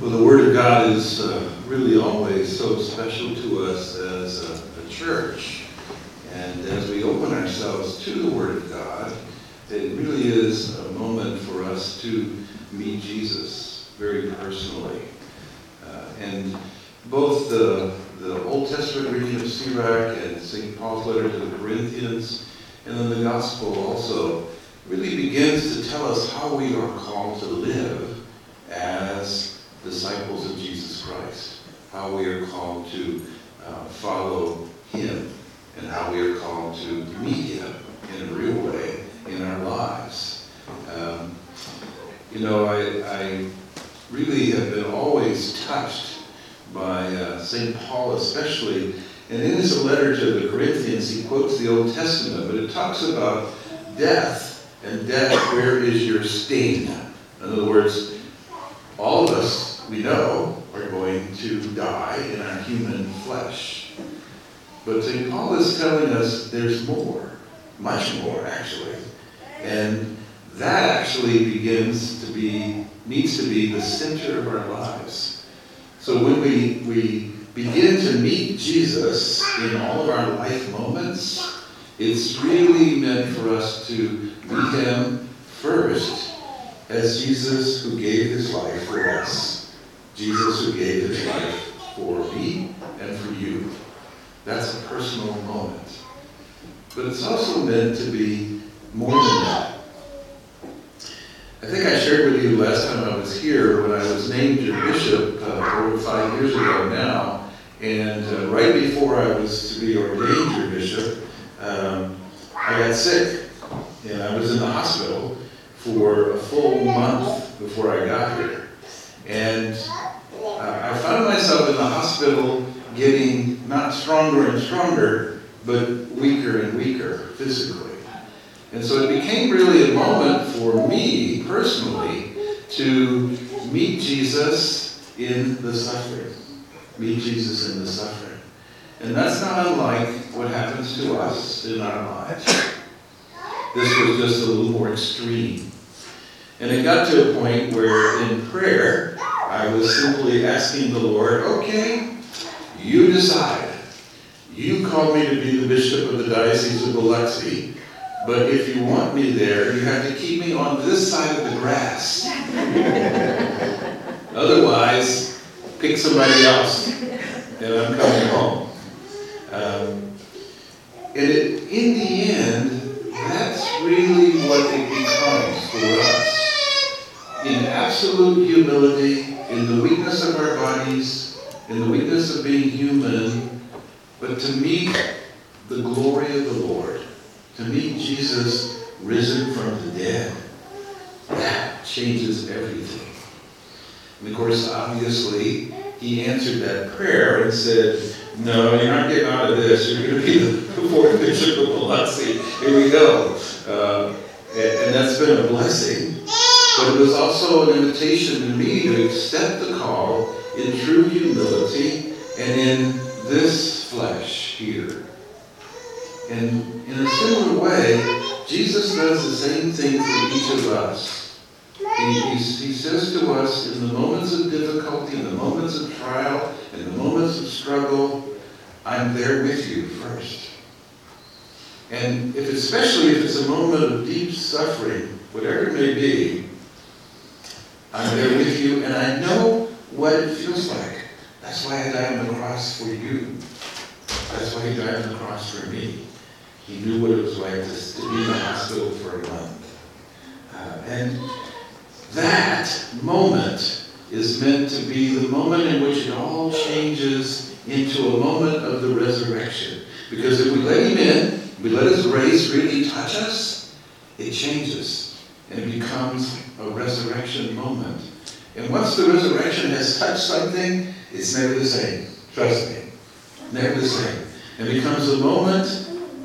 Well, the Word of God is uh, really always so special to us as a, a, church. And as we open ourselves to the Word of God, it really is a moment for us to meet Jesus very personally. Uh, and both the, the Old Testament reading of Sirach and St. Paul's letter to the Corinthians, and then the Gospel also, really begins to tell us how we are called to live as disciples of Jesus Christ, how we are called to uh, follow him, and how we are called to meet him in a real way in our lives. Um, you know, I, I, really have been always touched by uh, St. Paul, especially. And in his letter to the Corinthians, he quotes the Old Testament, but it talks about death, and death, where is your sting? In other words, all of us, we know, are going to die in our human flesh. But St. Paul is telling us there's more, much more actually. And that actually begins to be, needs to be the center of our lives. So when we, we begin to meet Jesus in all of our life moments, it's really meant for us to meet him first as Jesus who gave his life for us. Jesus who gave his life for me and for you. That's a personal moment. But it's also meant to be more than that. I think I shared with you last time I was here when I was named your bishop uh, over five years ago now. And uh, right before I was to be ordained your bishop, um, I got sick. And I was in the hospital for a full month before I got here. And uh, I found myself in the hospital getting not stronger and stronger, but weaker and weaker physically. And so it became really a moment for me personally to meet Jesus in the suffering. Meet Jesus in the suffering. And that's not unlike what happens to us in our lives. This was just a little more extreme. And it got to a point where in prayer, I was simply asking the Lord, okay, you decide. You called me to be the bishop of the Diocese of Biloxi, but if you want me there, you have to keep me on this side of the grass. Otherwise, pick somebody else, and I'm coming home. Um, and it, in the end, that's really what it becomes for us in absolute humility, in the weakness of our bodies, in the weakness of being human, but to meet the glory of the Lord, to meet Jesus risen from the dead. That changes everything. And of course, obviously, he answered that prayer and said, No, you're not getting out of this. You're going to be the fourth bishop of Biloxi. Here we go. Uh, and, and that's been a blessing. But it was also an invitation to me to accept the call in true humility and in this flesh here. And in a similar way, Jesus does the same thing for each of us. He, he, he says to us in the moments of difficulty, in the moments of trial, in the moments of struggle, I'm there with you first. And if especially if it's a moment of deep suffering, whatever it may be, I'm there with you, and I know what it feels like. That's why I died on the cross for you. That's why he died on the cross for me. He knew what it was like to, to be in the hospital for a month. Uh, and that moment is meant to be the moment in which it all changes into a moment of the resurrection. Because if we let him in, we let his grace really touch us, it changes and it becomes a resurrection moment. And once the resurrection has touched something, it's never the same. Trust me. Never the same. It becomes a moment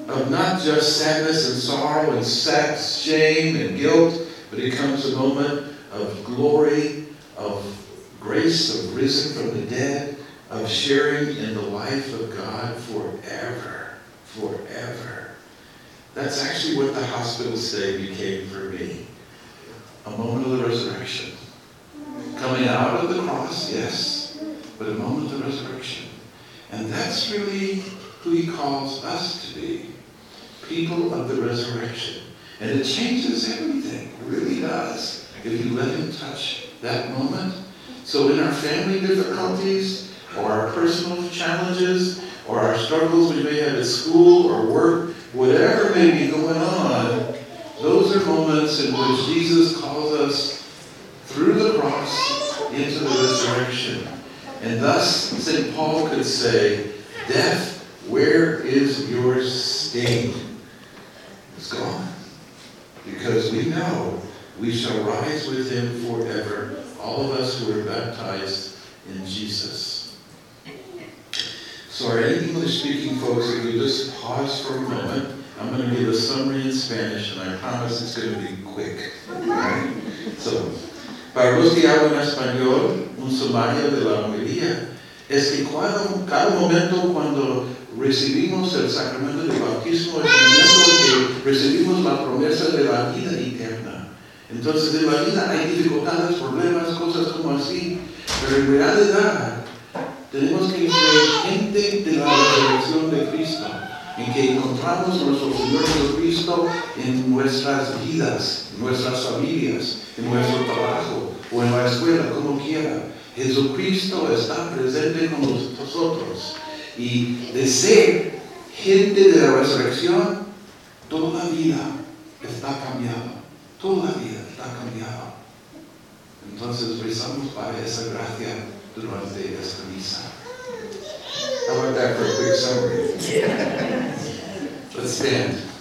of not just sadness and sorrow and sex, shame and guilt, but it becomes a moment of glory, of grace, of risen from the dead, of sharing in the life of God forever. Forever. That's actually what the hospital stay became for me a moment of the resurrection. coming out of the cross, yes, but a moment of the resurrection. And that's really who he calls us to be people of the resurrection. And it changes everything. It really does. If you let him touch that moment. So in our family difficulties, or our personal challenges, or our struggles we may have at school or work, whatever may be going on, moments in which Jesus calls us through the cross into the resurrection. And thus, St. Paul could say, Death, where is your sting? It's gone. Because we know we shall rise with him forever, all of us who are baptized in Jesus. So our English-speaking folks, if you just pause for a moment, I'm going to give a summary in Spanish, and I promise it's going to be quick. So, para los que hablan español, un sumario de la homilía es que cada, momento cuando recibimos el sacramento del bautismo es el momento en que recibimos la promesa de la vida eterna. Entonces, en la vida hay dificultades, problemas, cosas como así, pero en realidad tenemos que ser gente de la resurrección de Cristo, en que encontramos a nuestro Señor Jesucristo en nuestras vidas, en nuestras familias, en nuestro trabajo o en la escuela, como quiera. Jesucristo está presente con nosotros. Y de ser gente de la resurrección, toda vida está cambiada. Toda vida está cambiada. Entonces rezamos para esa gracia durante esta misa. How about that for a quick summary? Yeah. Let's stand.